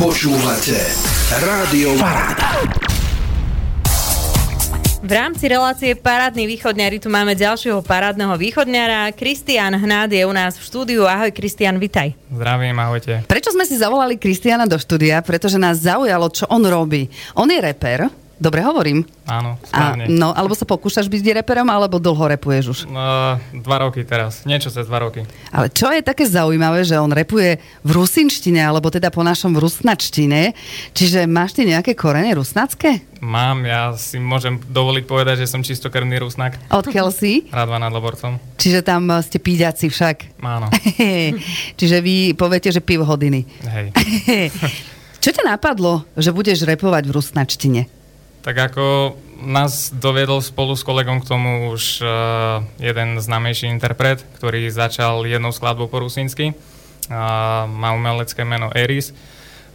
Počúvate Rádio Paráda. V rámci relácie Parádny východňari tu máme ďalšieho parádneho východňara. Kristian Hnád je u nás v štúdiu. Ahoj Kristian, vitaj. Zdravím, ahojte. Prečo sme si zavolali Kristiana do štúdia? Pretože nás zaujalo, čo on robí. On je reper, Dobre hovorím. Áno, správne. A, no, alebo sa pokúšaš byť reperom, alebo dlho repuješ už? No, dva roky teraz, niečo cez dva roky. Ale čo je také zaujímavé, že on repuje v rusinštine, alebo teda po našom rusnačtine, čiže máš ty nejaké korene rusnacké? Mám, ja si môžem dovoliť povedať, že som čistokrvný rusnak. Odkiaľ si? Radva nad Loborcom. Čiže tam ste píďaci však? Áno. čiže vy poviete, že piv hodiny. Hej. Čo ťa napadlo, že budeš repovať v rusnačtine? Tak ako nás doviedol spolu s kolegom k tomu už uh, jeden známejší interpret, ktorý začal jednou skladbou po rusínsky. Uh, má umelecké meno Eris.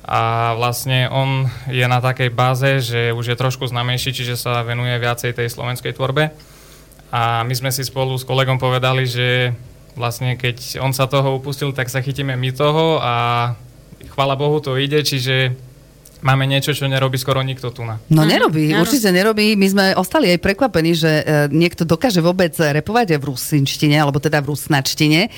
A vlastne on je na takej báze, že už je trošku známejší, čiže sa venuje viacej tej slovenskej tvorbe. A my sme si spolu s kolegom povedali, že vlastne keď on sa toho upustil, tak sa chytíme my toho a chvala Bohu to ide, čiže máme niečo, čo nerobí skoro nikto tu na. No nerobí, mm, určite nerobí. My sme ostali aj prekvapení, že e, niekto dokáže vôbec repovať aj v rusinčtine, alebo teda v rusnačtine.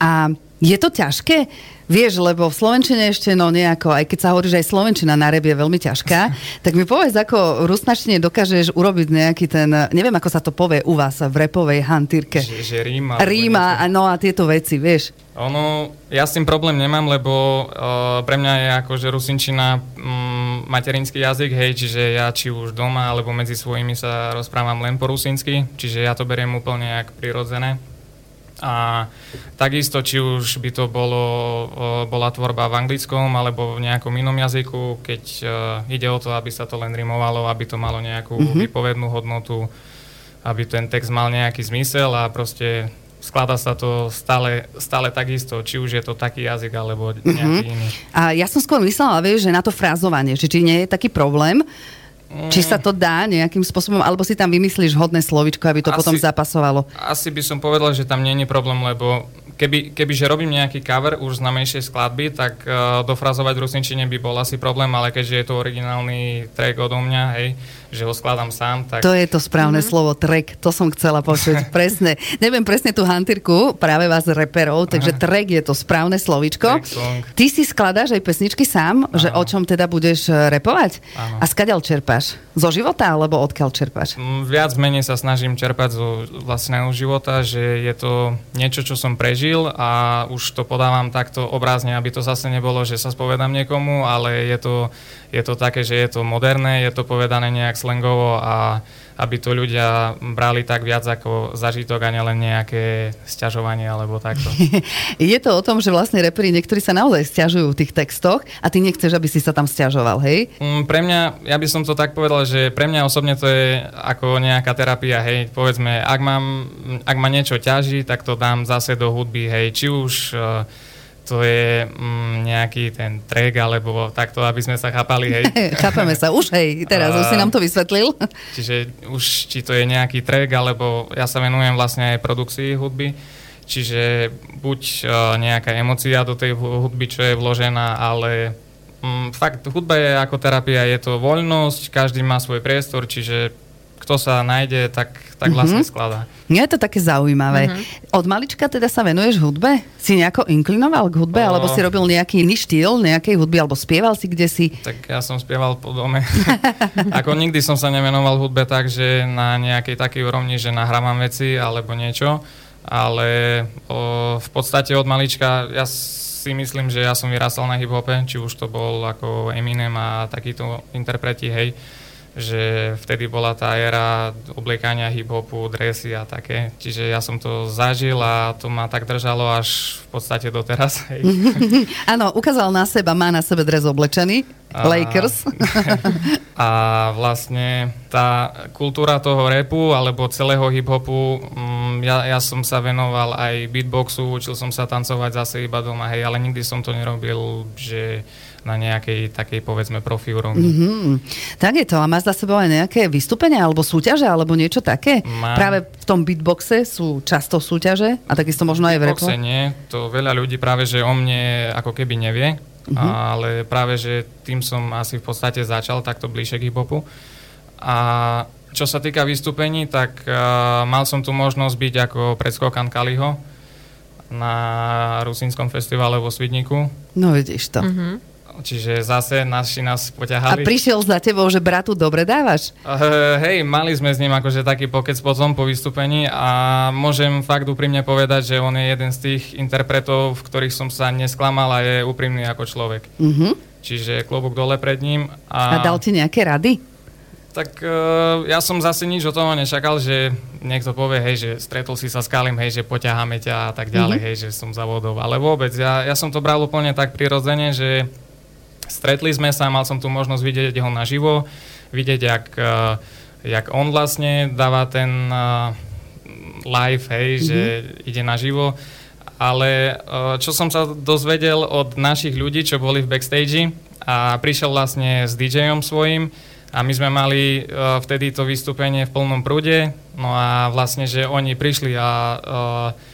A je to ťažké? Vieš, lebo v Slovenčine ešte no nejako, aj keď sa hovorí, že aj Slovenčina na rep je veľmi ťažká, tak mi povedz, ako v dokážeš urobiť nejaký ten, neviem ako sa to povie u vás v repovej hantírke. Že, že ríma. Ríma, no a tieto veci, vieš. Ono, ja s tým problém nemám, lebo uh, pre mňa je ako, že rusinčina um, materinský jazyk, hej, čiže ja či už doma, alebo medzi svojimi sa rozprávam len po rusinsky, čiže ja to beriem úplne jak prirodzené. A takisto, či už by to bolo, bola tvorba v anglickom alebo v nejakom inom jazyku, keď uh, ide o to, aby sa to len rimovalo, aby to malo nejakú mm-hmm. vypovednú hodnotu, aby ten text mal nejaký zmysel a proste skladá sa to stále, stále takisto, či už je to taký jazyk alebo nejaký mm-hmm. iný. A ja som skôr myslela, vieš, že na to frázovanie, že či nie je taký problém, či sa to dá nejakým spôsobom, alebo si tam vymyslíš hodné slovičko, aby to asi, potom zapasovalo? Asi by som povedal, že tam nie je problém, lebo keby, keby že robím nejaký cover už znamejšej skladby, tak uh, dofrazovať v rusničine by bol asi problém, ale keďže je to originálny track odo mňa, hej, že ho skladám sám, tak... To je to správne mm-hmm. slovo, track, to som chcela počuť, presne. Neviem presne tú hantírku, práve vás reperov, takže track je to správne slovičko. Ty si skladáš aj pesničky sám, Aha. že o čom teda budeš e, repovať? Aha. A skadiaľ čerpáš? Zo života alebo odkiaľ čerpáš? Mm, viac menej sa snažím čerpať zo vlastného života, že je to niečo, čo som prežil a už to podávam takto obrázne, aby to zase nebolo, že sa spovedám niekomu, ale je to, je to také, že je to moderné, je to povedané nejak slangovo a aby to ľudia brali tak viac ako zažitok a nielen nejaké sťažovanie alebo takto. je to o tom, že vlastne reperi niektorí sa naozaj sťažujú v tých textoch a ty nechceš, aby si sa tam sťažoval, hej? Mm, pre mňa, ja by som to tak povedal, že pre mňa osobne to je ako nejaká terapia, hej. Povedzme, ak, mám, ak ma niečo ťaží, tak to dám zase do hudby, hej. Či už uh, to je mm, nejaký ten track, alebo takto, aby sme sa chápali, hej. Chápeme sa, už hej, teraz už si nám to vysvetlil. Čiže už, či to je nejaký track, alebo ja sa venujem vlastne aj produkcii hudby, čiže buď uh, nejaká emocia do tej hudby, čo je vložená, ale mm, fakt, hudba je ako terapia, je to voľnosť, každý má svoj priestor, čiže kto sa nájde, tak, tak mm-hmm. vlastne skladá. Nie je to také zaujímavé. Mm-hmm. Od malička teda sa venuješ hudbe? Si nejako inklinoval k hudbe? O... Alebo si robil nejaký iný štýl nejakej hudby? Alebo spieval si kde si? Tak ja som spieval po dome. Ako nikdy som sa nevenoval hudbe tak, že na nejakej takej úrovni, že nahrávam veci alebo niečo. Ale o, v podstate od malička ja si myslím, že ja som vyrastal na hip-hope, či už to bol ako Eminem a takíto interpreti, hej že vtedy bola tá éra obliekania hip-hopu, dresy a také. Čiže ja som to zažil a to ma tak držalo až v podstate doteraz. Áno, ukázal na seba, má na sebe dres oblečený, a, Lakers. a vlastne tá kultúra toho repu alebo celého hip-hopu, mm, ja, ja som sa venoval aj beatboxu, učil som sa tancovať zase iba doma, hej, ale nikdy som to nerobil, že na nejakej takej povedzme profi úrovni. Mm-hmm. Tak je to. A máš za sebou aj nejaké vystúpenia alebo súťaže alebo niečo také? Mám. Práve v tom beatboxe sú často súťaže a takisto možno aj v repu? nie. To veľa ľudí práve, že o mne ako keby nevie. uh-huh. ale práve, že tým som asi v podstate začal takto bližšie k hip-hopu. A čo sa týka vystúpení, tak uh, mal som tu možnosť byť ako predskokan Kaliho na Rusínskom festivale vo Svidníku. No vidíš to. Mhm. Čiže zase naši nás A poťahali. prišiel za tebou, že bratu dobre dávaš? Uh, hej, mali sme s ním akože taký pokec potom po vystúpení a môžem fakt úprimne povedať, že on je jeden z tých interpretov, v ktorých som sa nesklamal a je úprimný ako človek. Mhm. Čiže klobúk dole pred ním. A dal ti nejaké rady? Tak uh, ja som zase nič od toho nečakal, že niekto povie, hej, že stretol si sa s Kalim, hej, že poťaháme ťa a tak ďalej, Mhm. hej, že som zavodov. Ale vôbec, ja, ja som to bral úplne tak prirodzene, že stretli sme sa, mal som tu možnosť vidieť ho naživo, vidieť, jak, uh, jak on vlastne dáva ten uh, live, hej, mm-hmm. že ide naživo. Ale uh, čo som sa dozvedel od našich ľudí, čo boli v backstage a prišiel vlastne s DJom svojím a my sme mali uh, vtedy to vystúpenie v plnom prúde, no a vlastne, že oni prišli a uh,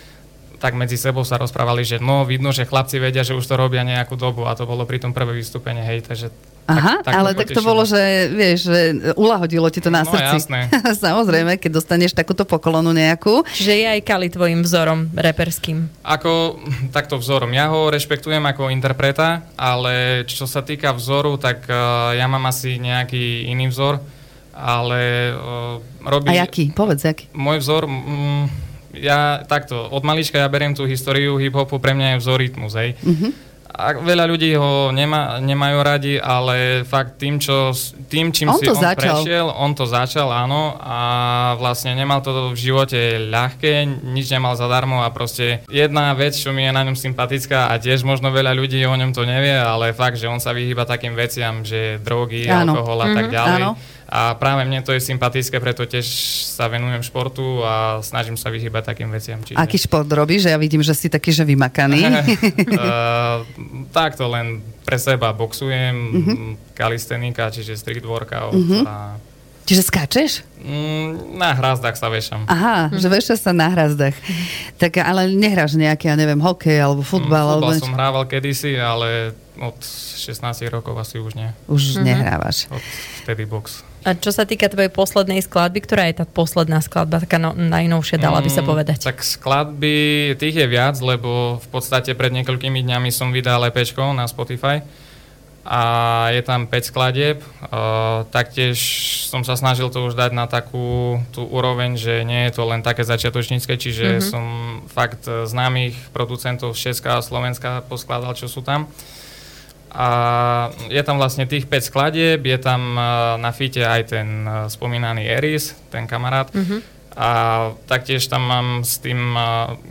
tak medzi sebou sa rozprávali, že no, vidno, že chlapci vedia, že už to robia nejakú dobu a to bolo pri tom prvé vystúpenie, hej, takže... Aha, tak, tak ale tak to bolo, že vieš, že ulahodilo ti to na No, srdci. jasné. Samozrejme, keď dostaneš takúto pokolonu nejakú. Čiže je aj Kali tvojim vzorom reperským. Ako takto vzorom. Ja ho rešpektujem ako interpreta, ale čo sa týka vzoru, tak uh, ja mám asi nejaký iný vzor, ale uh, robí... A jaký? Povedz, jaký. Môj vzor, mm, ja takto, od malička ja beriem tú históriu hip-hopu, pre mňa je vzor rytmus, hej. Mhm. A veľa ľudí ho nemá, nemajú radi, ale fakt tým, čo, tým čím On si on začal. prešiel, on to začal, áno, a vlastne nemal to v živote ľahké, nič nemal zadarmo a proste jedna vec, čo mi je na ňom sympatická a tiež možno veľa ľudí o ňom to nevie, ale fakt, že on sa vyhýba takým veciam, že drogy, Áno. alkohol a tak Mhm, ďalej. áno. A práve mne to je sympatické, preto tiež sa venujem športu a snažím sa vyhýbať takým veciam. Čiže... Aký šport robíš? Ja vidím, že si taký, že vymakaný. uh, takto len pre seba boxujem, Mhm. uh-huh. kalistenika, čiže street workout Mhm. uh-huh. a Čiže skáčeš? mm, na hrazdách sa vešam. Aha, že veša sa na hrazdách. Tak ale nehráš nejaký, ja neviem, hokej alebo futbal? Mm, alebo Futbal niečo? som hrával kedysi, ale od 16 rokov asi už nie. Už nehrávaš. Od vtedy box. A čo sa týka tvojej poslednej skladby, ktorá je tá posledná skladba, taká no, najnovšia, dala by sa Mm, povedať? Tak skladby, tých je viac, lebo v podstate pred niekoľkými dňami som vydal EPčko na Spotify a je tam 5 skladieb. Uh, taktiež som sa snažil to už dať na takú tú úroveň, že nie je to len také začiatočnícke, čiže mm-hmm. som fakt e, známych producentov z Česka a Slovenska poskladal, čo sú tam. A je tam vlastne tých 5 skladieb, je tam uh, na fite aj ten uh, spomínaný Eris, ten kamarát. Mm-hmm. A taktiež tam mám s tým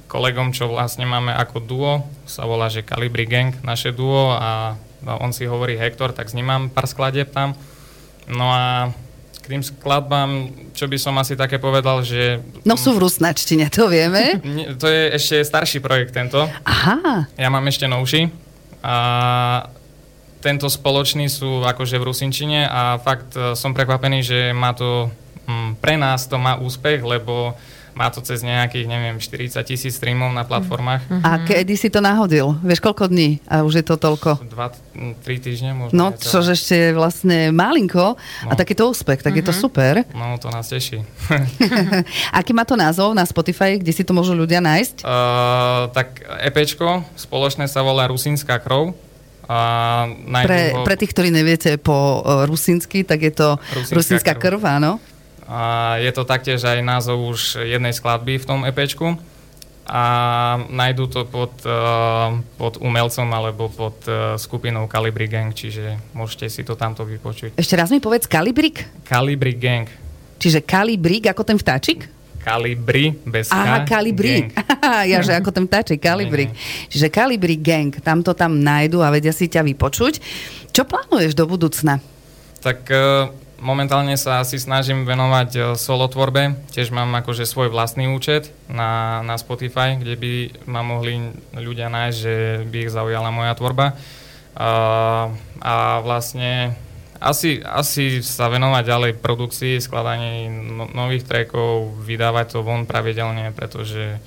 kolegom, čo vlastne máme ako duo, sa volá, že Calibri Gang, naše duo a on si hovorí Hector, tak s ním mám pár skladieb tam. No a k tým skladbám, čo by som asi také povedal, že... No sú v rusnačtine, to vieme. To je ešte starší projekt tento. Aha, Ja mám ešte novší. A tento spoločný sú akože v Rusinčine a fakt e, som prekvapený, že má to, pre nás to má úspech, lebo má to cez nejakých, neviem, 40 tisíc streamov na platformách. a kedy si to nahodil? Vieš, koľko dní? A už je to toľko? Dva, mm, tri týždne možno. No, necelé. čože ešte je vlastne malinko a No. takýto úspech, tak je to super. No, to nás teší. Aký má to názov na Spotify, kde si to môžu ľudia nájsť? uh, tak EPčko spoločné sa volá Rusinská krov. A Pre, ho- pre tých, ktorí neviete po uh, rusinsky, tak je to Rusinská rusinská krv. krv, áno. A je to taktiež aj názov už jednej skladby v tom EPčku. A nájdú to pod, uh, pod umelcom alebo pod uh, skupinou Calibri Gang, čiže môžete si to tamto vypočuť. Ešte raz mi povedz Kalibrik? Calibri Gang. Čiže Kalibrik ako ten vtáčik? Calibri bez K. Aha, Kalibrik. Gang. ja, že ako ten vtáčik, Kalibrik. Čiže Kalibrik Gang, tam to tam nájdu a vedia si ťa vypočuť. Čo plánuješ do budúcna? Tak uh, momentálne sa asi snažím venovať uh, solotvorbe. Tiež mám akože svoj vlastný účet na, na Spotify, kde by ma mohli ľudia nájsť, že by ich zaujala moja tvorba. Uh, a vlastne asi, asi sa venovať ďalej produkcii, skladaní no, nových trackov, vydávať to von pravidelne, pretože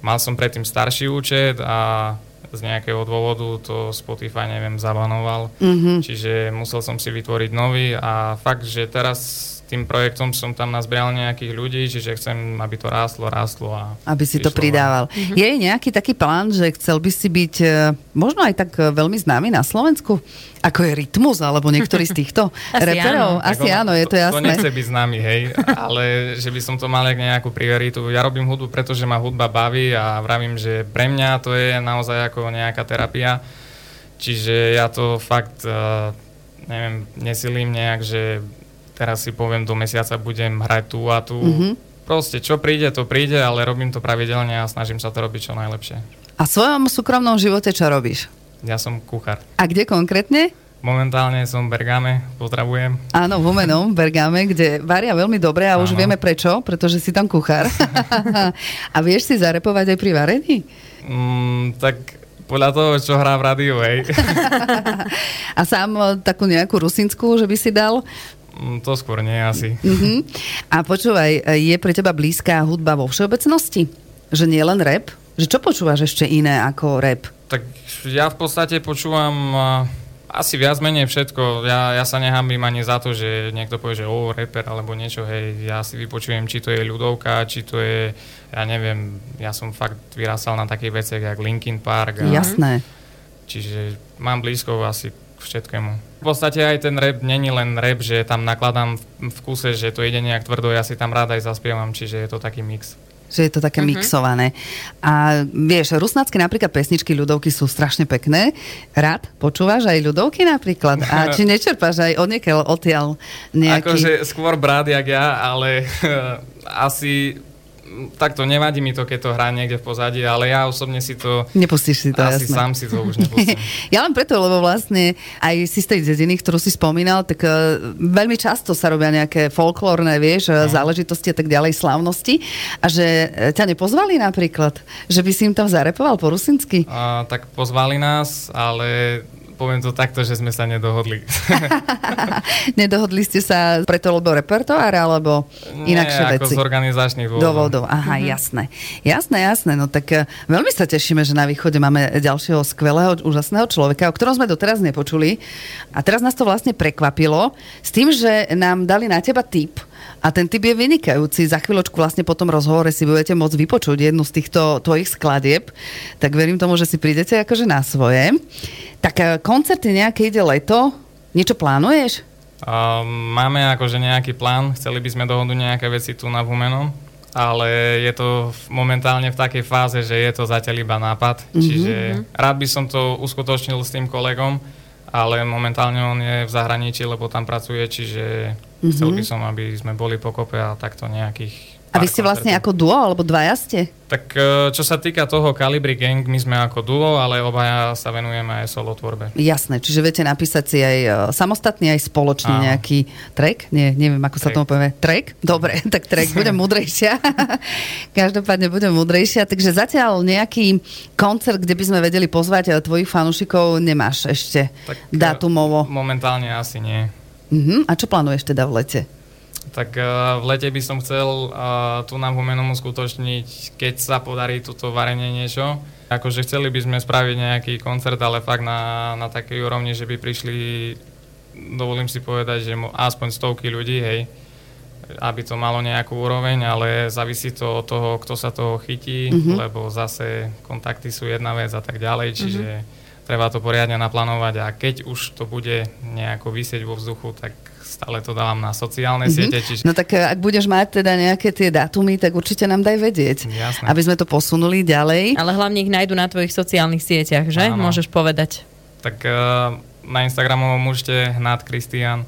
mal som predtým starší účet a z nejakého dôvodu to Spotify, neviem, zabanoval. Mhm. Čiže musel som si vytvoriť nový a fakt, že teraz tým projektom som tam nazbieral nejakých ľudí, čiže chcem, aby to rástlo, rástlo a... Aby si to pridával. Mhm. Je nejaký taký plán, že chcel by si byť e, možno aj tak e, veľmi známy na Slovensku? Ako je Rytmus, alebo niektorý z týchto Asi reperov? Asi áno, je to To jasné. nechce byť známy, hej, ale že by som to mal jak nejakú prioritu. Ja robím hudbu, pretože ma hudba baví a vravím, že pre mňa to je naozaj ako nejaká terapia. Čiže ja to fakt, uh, neviem, nesilím nejak, že teraz si poviem do mesiaca budem hrať tu a tu. Mhm. Proste, čo príde, to príde, ale robím to pravidelne a snažím sa to robiť čo najlepšie. A v svojom súkromnom živote čo robíš? Ja som kuchár. A kde konkrétne? Momentálne som v Bergame, pozdravujem. Áno, v Humenom, v Bergame, kde varia veľmi dobre a už Áno. vieme prečo, pretože si tam kuchár. a vieš si zarepovať aj pri varení? Mm, tak podľa toho, čo hrá v rádiu, hej. A sám e, takú nejakú rusinskú, že by si dal? Mm, to skôr nie asi. Mhm. A počúvaj, e, je pre teba blízka hudba vo všeobecnosti? Že nie len rap? Že čo počúvaš ešte iné ako rap? Tak ja v podstate počúvam uh, asi viac menej všetko. Ja, ja sa nehambím ani za to, že niekto povie, že o, rapper alebo niečo, hej, ja si vypočujem, či to je ľudovka, či to je, ja neviem, ja som fakt vyrastal na takých veciach, jak Linkin Park. A, Jasné. Čiže mám blízko asi k všetkému. V podstate aj ten rap není len rap, že tam nakladám v, v kuse, že to ide nejak tvrdo, ja si tam rád aj zaspievam, čiže je to taký mix. Že je to také Mhm. mixované. A vieš, rusnácké napríklad pesničky ľudovky sú strašne pekné. Rád počúvaš aj ľudovky napríklad? A či nečerpáš aj odniekiaľ odtiaľ nejaký... Akože skôr brat jak ja, ale asi takto nevadí mi to, keď to hrá niekde v pozadí, ale ja osobne si to Nepustíš si to, asi jasné. sám si to už nepustím. Ja len preto, lebo vlastne aj si z tej dediny, ktorú si spomínal, tak uh, veľmi často sa robia nejaké folklórne, vieš, no. záležitosti a tak ďalej, slávnosti. A že e, ťa nepozvali napríklad, že by si im tam zarepoval po rusinsky? A, tak pozvali nás, ale poviem to takto, že sme sa nedohodli. Nedohodli ste sa preto, lebo repertoár, alebo inakšie Nie, ako veci? z organizačných dôvodov. Dôvodov, aha, mm-hmm. jasné. Jasné, jasné, no tak e, veľmi sa tešíme, že na východe máme ďalšieho skvelého, úžasného človeka, o ktorom sme doteraz nepočuli. A teraz nás to vlastne prekvapilo s tým, že nám dali na teba tip. A ten typ je vynikajúci. Za chvíľočku vlastne po tom rozhovore si budete môcť vypočuť jednu z týchto tvojich skladieb. Tak verím tomu, že si prídete akože na svoje. Tak e, koncerty nejaké ide leto. Niečo plánuješ? A, máme akože nejaký plán, chceli by sme dohodnúť nejaké veci tu na Vumenom, ale je to momentálne v takej fáze, že je to zatiaľ iba nápad, Mhm. čiže rád by som to uskutočnil s tým kolegom, ale momentálne on je v zahraničí, lebo tam pracuje, čiže chcel by som, aby sme boli pokope a takto nejakých A vy ste vlastne ako duo, alebo dvaja ste? Tak e, čo sa týka toho Calibri Gang, my sme ako duo, ale obaja sa venujeme aj solo tvorbe. Jasné, čiže viete napísať si aj e, samostatne, aj spoločne Áno. nejaký track? Nie, neviem, ako sa Track. tomu povie. Track? Dobre, tak track, budem múdrejšia. Každopádne budem múdrejšia. Takže zatiaľ nejaký koncert, kde by sme vedeli pozvať e, tvojich fanúšikov, nemáš ešte Tak, dátumovo. Momentálne asi nie. Mhm. A čo plánuješ teda v lete? Tak uh, v lete by som chcel uh, tu na Humenom uskutočniť, keď sa podarí toto varenie niečo. Akože chceli by sme spraviť nejaký koncert, ale fakt na, na takej úrovni, že by prišli, dovolím si povedať, že aspoň stovky ľudí, hej, aby to malo nejakú úroveň, ale závisí to od toho, kto sa toho chytí, mm-hmm. lebo zase kontakty sú jedna vec a tak ďalej, čiže mm-hmm. Treba to poriadne naplánovať a keď už to bude nejako vysieť vo vzduchu, tak stále to dávam na sociálne mm-hmm. siete, čiže No tak e, ak budeš mať teda nejaké tie dátumy, tak určite nám daj vedieť. Jasné. Aby sme to posunuli ďalej. Ale hlavne ich nájdu na tvojich sociálnych sieťach, že? Áno. Môžeš povedať. Tak uh, na Instagramu môžete hnať Kristian.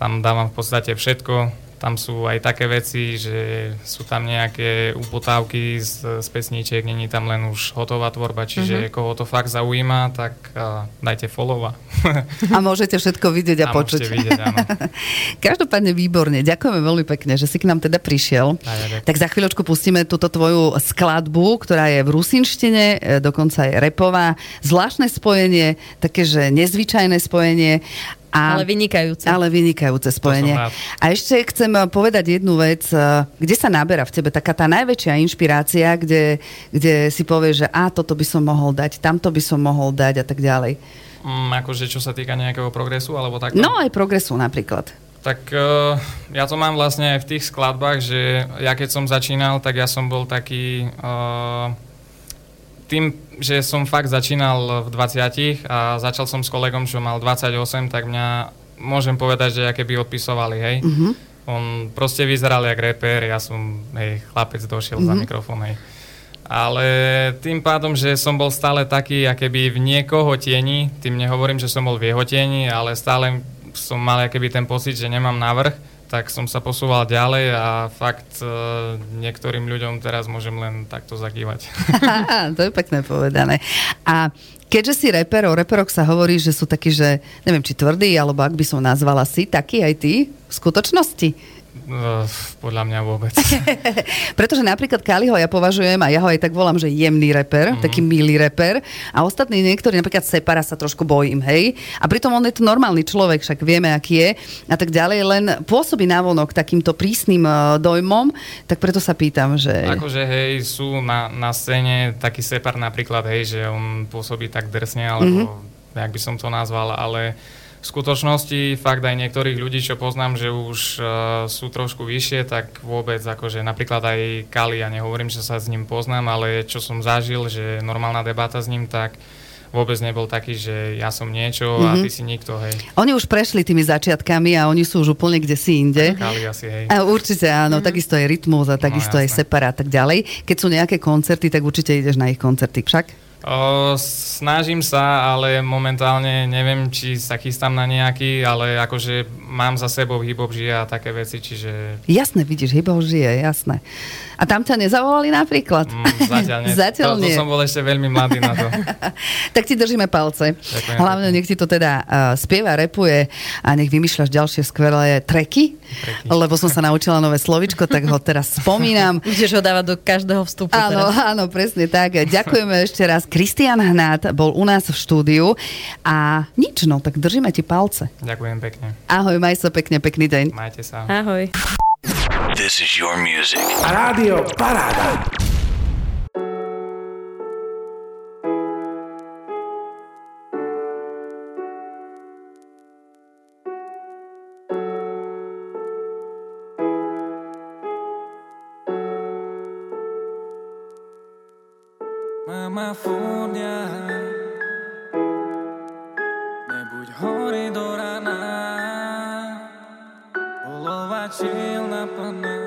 Tam dávam v podstate všetko. Tam sú aj také veci, že sú tam nejaké upotávky z, z pesníček, není tam len už hotová tvorba, čiže mm-hmm. koho to fakt zaujíma, tak uh, dajte follow a, A môžete všetko vidieť a, a počuť. vidieť, áno. Každopádne výborne. Ďakujeme veľmi pekne, že si k nám teda prišiel. A ja ďakujem. Tak za chvíľočku pustíme túto tvoju skladbu, ktorá je v rusinštine, e, dokonca je repová. Zvláštne spojenie, také, že nezvyčajné spojenie. A, ale vynikajúce. Ale vynikajúce spojenie. A ešte chcem povedať jednu vec. Kde sa naberá v tebe taká tá najväčšia inšpirácia, kde, kde si povieš, že a toto by som mohol dať, tamto by som mohol dať a tak ďalej? Mm, akože čo sa týka nejakého progresu alebo tak? No aj progresu napríklad. Tak uh, ja to mám vlastne aj v tých skladbách, že ja keď som začínal, tak ja som bol taký... Uh, tým, že som fakt začínal v 20 a začal som s kolegom, čo mal 28, tak mňa môžem povedať, že aké by odpisovali, hej. Uh-huh. On proste vyzeral jak reper, ja som, hej, chlapec došiel uh-huh. za mhm. mikrofón, hej. Ale tým pádom, že som bol stále taký, aké by v niekoho tieni, tým nehovorím, že som bol v jeho tieni, ale stále som mal akéby ten pocit, že nemám návrh, tak som sa posúval ďalej a fakt e, niektorým ľuďom teraz môžem len takto zakývať. to je pekné povedané. A keďže si reper, o reperoch sa hovorí, že sú takí, že neviem, či tvrdí, alebo ak by som nazvala si, taký aj ty v skutočnosti? Uh, podľa mňa vôbec. Pretože napríklad Kaliho ja považujem, a ja ho aj tak volám, že jemný reper, mm-hmm. taký milý reper. A ostatní niektorí, napríklad Separa sa trošku bojím, hej. A pritom on je to normálny človek, však vieme, aký je. A tak ďalej, len pôsobí navonok takýmto prísnym uh, dojmom, tak preto sa pýtam, že... Akože hej, sú na, na scéne taký Separ napríklad, hej, že on pôsobí tak drsne, alebo mm-hmm. jak by som to nazval, ale v skutočnosti fakt aj niektorých ľudí, čo poznám, že už uh, sú trošku vyššie, tak vôbec akože napríklad aj Kali, ja nehovorím, že sa s ním poznám, ale čo som zažil, že normálna debata s ním, tak vôbec nebol taký, že ja som niečo mm-hmm. a mhm. ty si nikto, hej. Oni už prešli tými začiatkami a oni sú už úplne kde si inde. Kali asi, hej. A určite áno, mm-hmm. takisto je rytmus a takisto no, aj separát a tak ďalej. Keď sú nejaké koncerty, tak určite ideš na ich koncerty však? O, snažím sa, ale momentálne neviem, či sa chystám na nejaký, ale akože mám za sebou hip-hop žije a také veci, čiže... Jasné, vidíš, hip-hop žije, jasné. A tam ťa nezavolali napríklad? Mm, zatiaľ nie. zatiaľ to, to som bol ešte veľmi mladý na to. tak ti držíme palce. Ďakujem. Hlavne nech ti to teda uh, spieva, repuje a nech vymýšľaš ďalšie skvelé treky, treky, lebo som sa naučila nové slovičko, tak ho teraz spomínam. Budeš ho dávať do každého vstupu. Áno, teraz. áno, presne tak. Ďakujeme ešte raz. Kristian Hnát bol u nás v štúdiu a nič, no, tak držíme ti palce. Ďakujem pekne. Ahoj, maj sa pekne, pekný deň. Majte sa. Ahoj. This is your music. Rádio Paráda. Mama Fúnia Nebuď hory do rana Polovačil na pana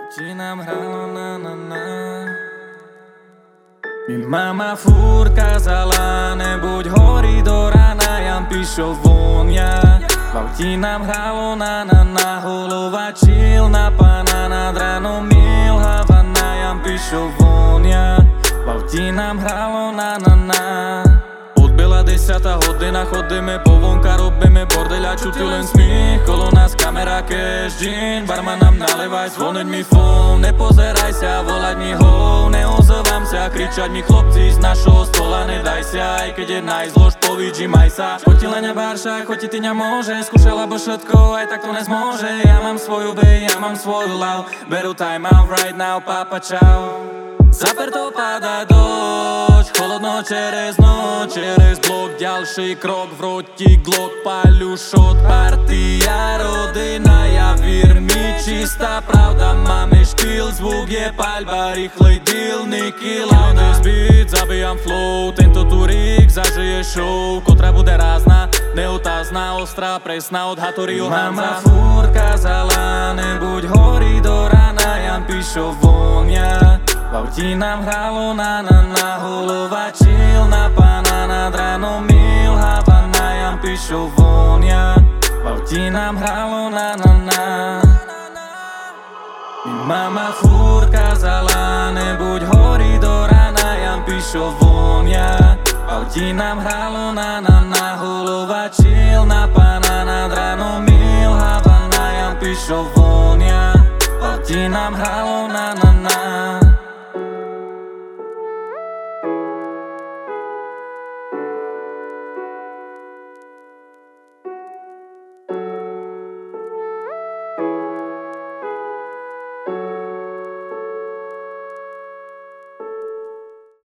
Oči nám hralo na na na. Mi mama furt kazala Nebuď hory do rana Jam píšo vonia v auti nám hralo na na na. Holovačil na pana Nad ranom milha píšou vonia V auti nám hralo na na na Odbila desata hodina, chodíme po vonka, robíme bordeľa, čuti len smích Kolo nás kamera, cash, gin, barman nám nalevaj, zvoniť mi fón Nepozeraj sa, volať mi ho, neozovám sa, kričať mi chlopci z našho stola, nedaj sa Aj keď je najzlož, povidži, maj sa Choti len barša, choti ty môže, skúšala bo všetko, aj tak to nezmôže Ja mám svoju bay, ja mám svoju love, beru time out right now, papa čau Zaperto pada dosť, холодно через ночь Через блок, ďalší krok, vroti glok Paľu šot, partia, rodina Ja vír mi čistá pravda Máme štýl, zvuk je paľba Rýchlej deal, Nicky Loudness beat, zabijam flow Tento turík zažije show Kotra bude rázna, neotázna Ostrá, presná od Hattoriho Mama fúr kazala, nebuď horí do rana Jam píšo vonia v auti nám hralo na na na Holovačil na pána nad ránom mil Havana jam píšo vonia V auti nám hralo na na na. Mi mama fúr kazala Nebuď horí do rana jam píšo vonia V auti nám hralo na na na Holovačil na pána nad ránom mil Havana jam píšo vonia V auti nám hralo na na na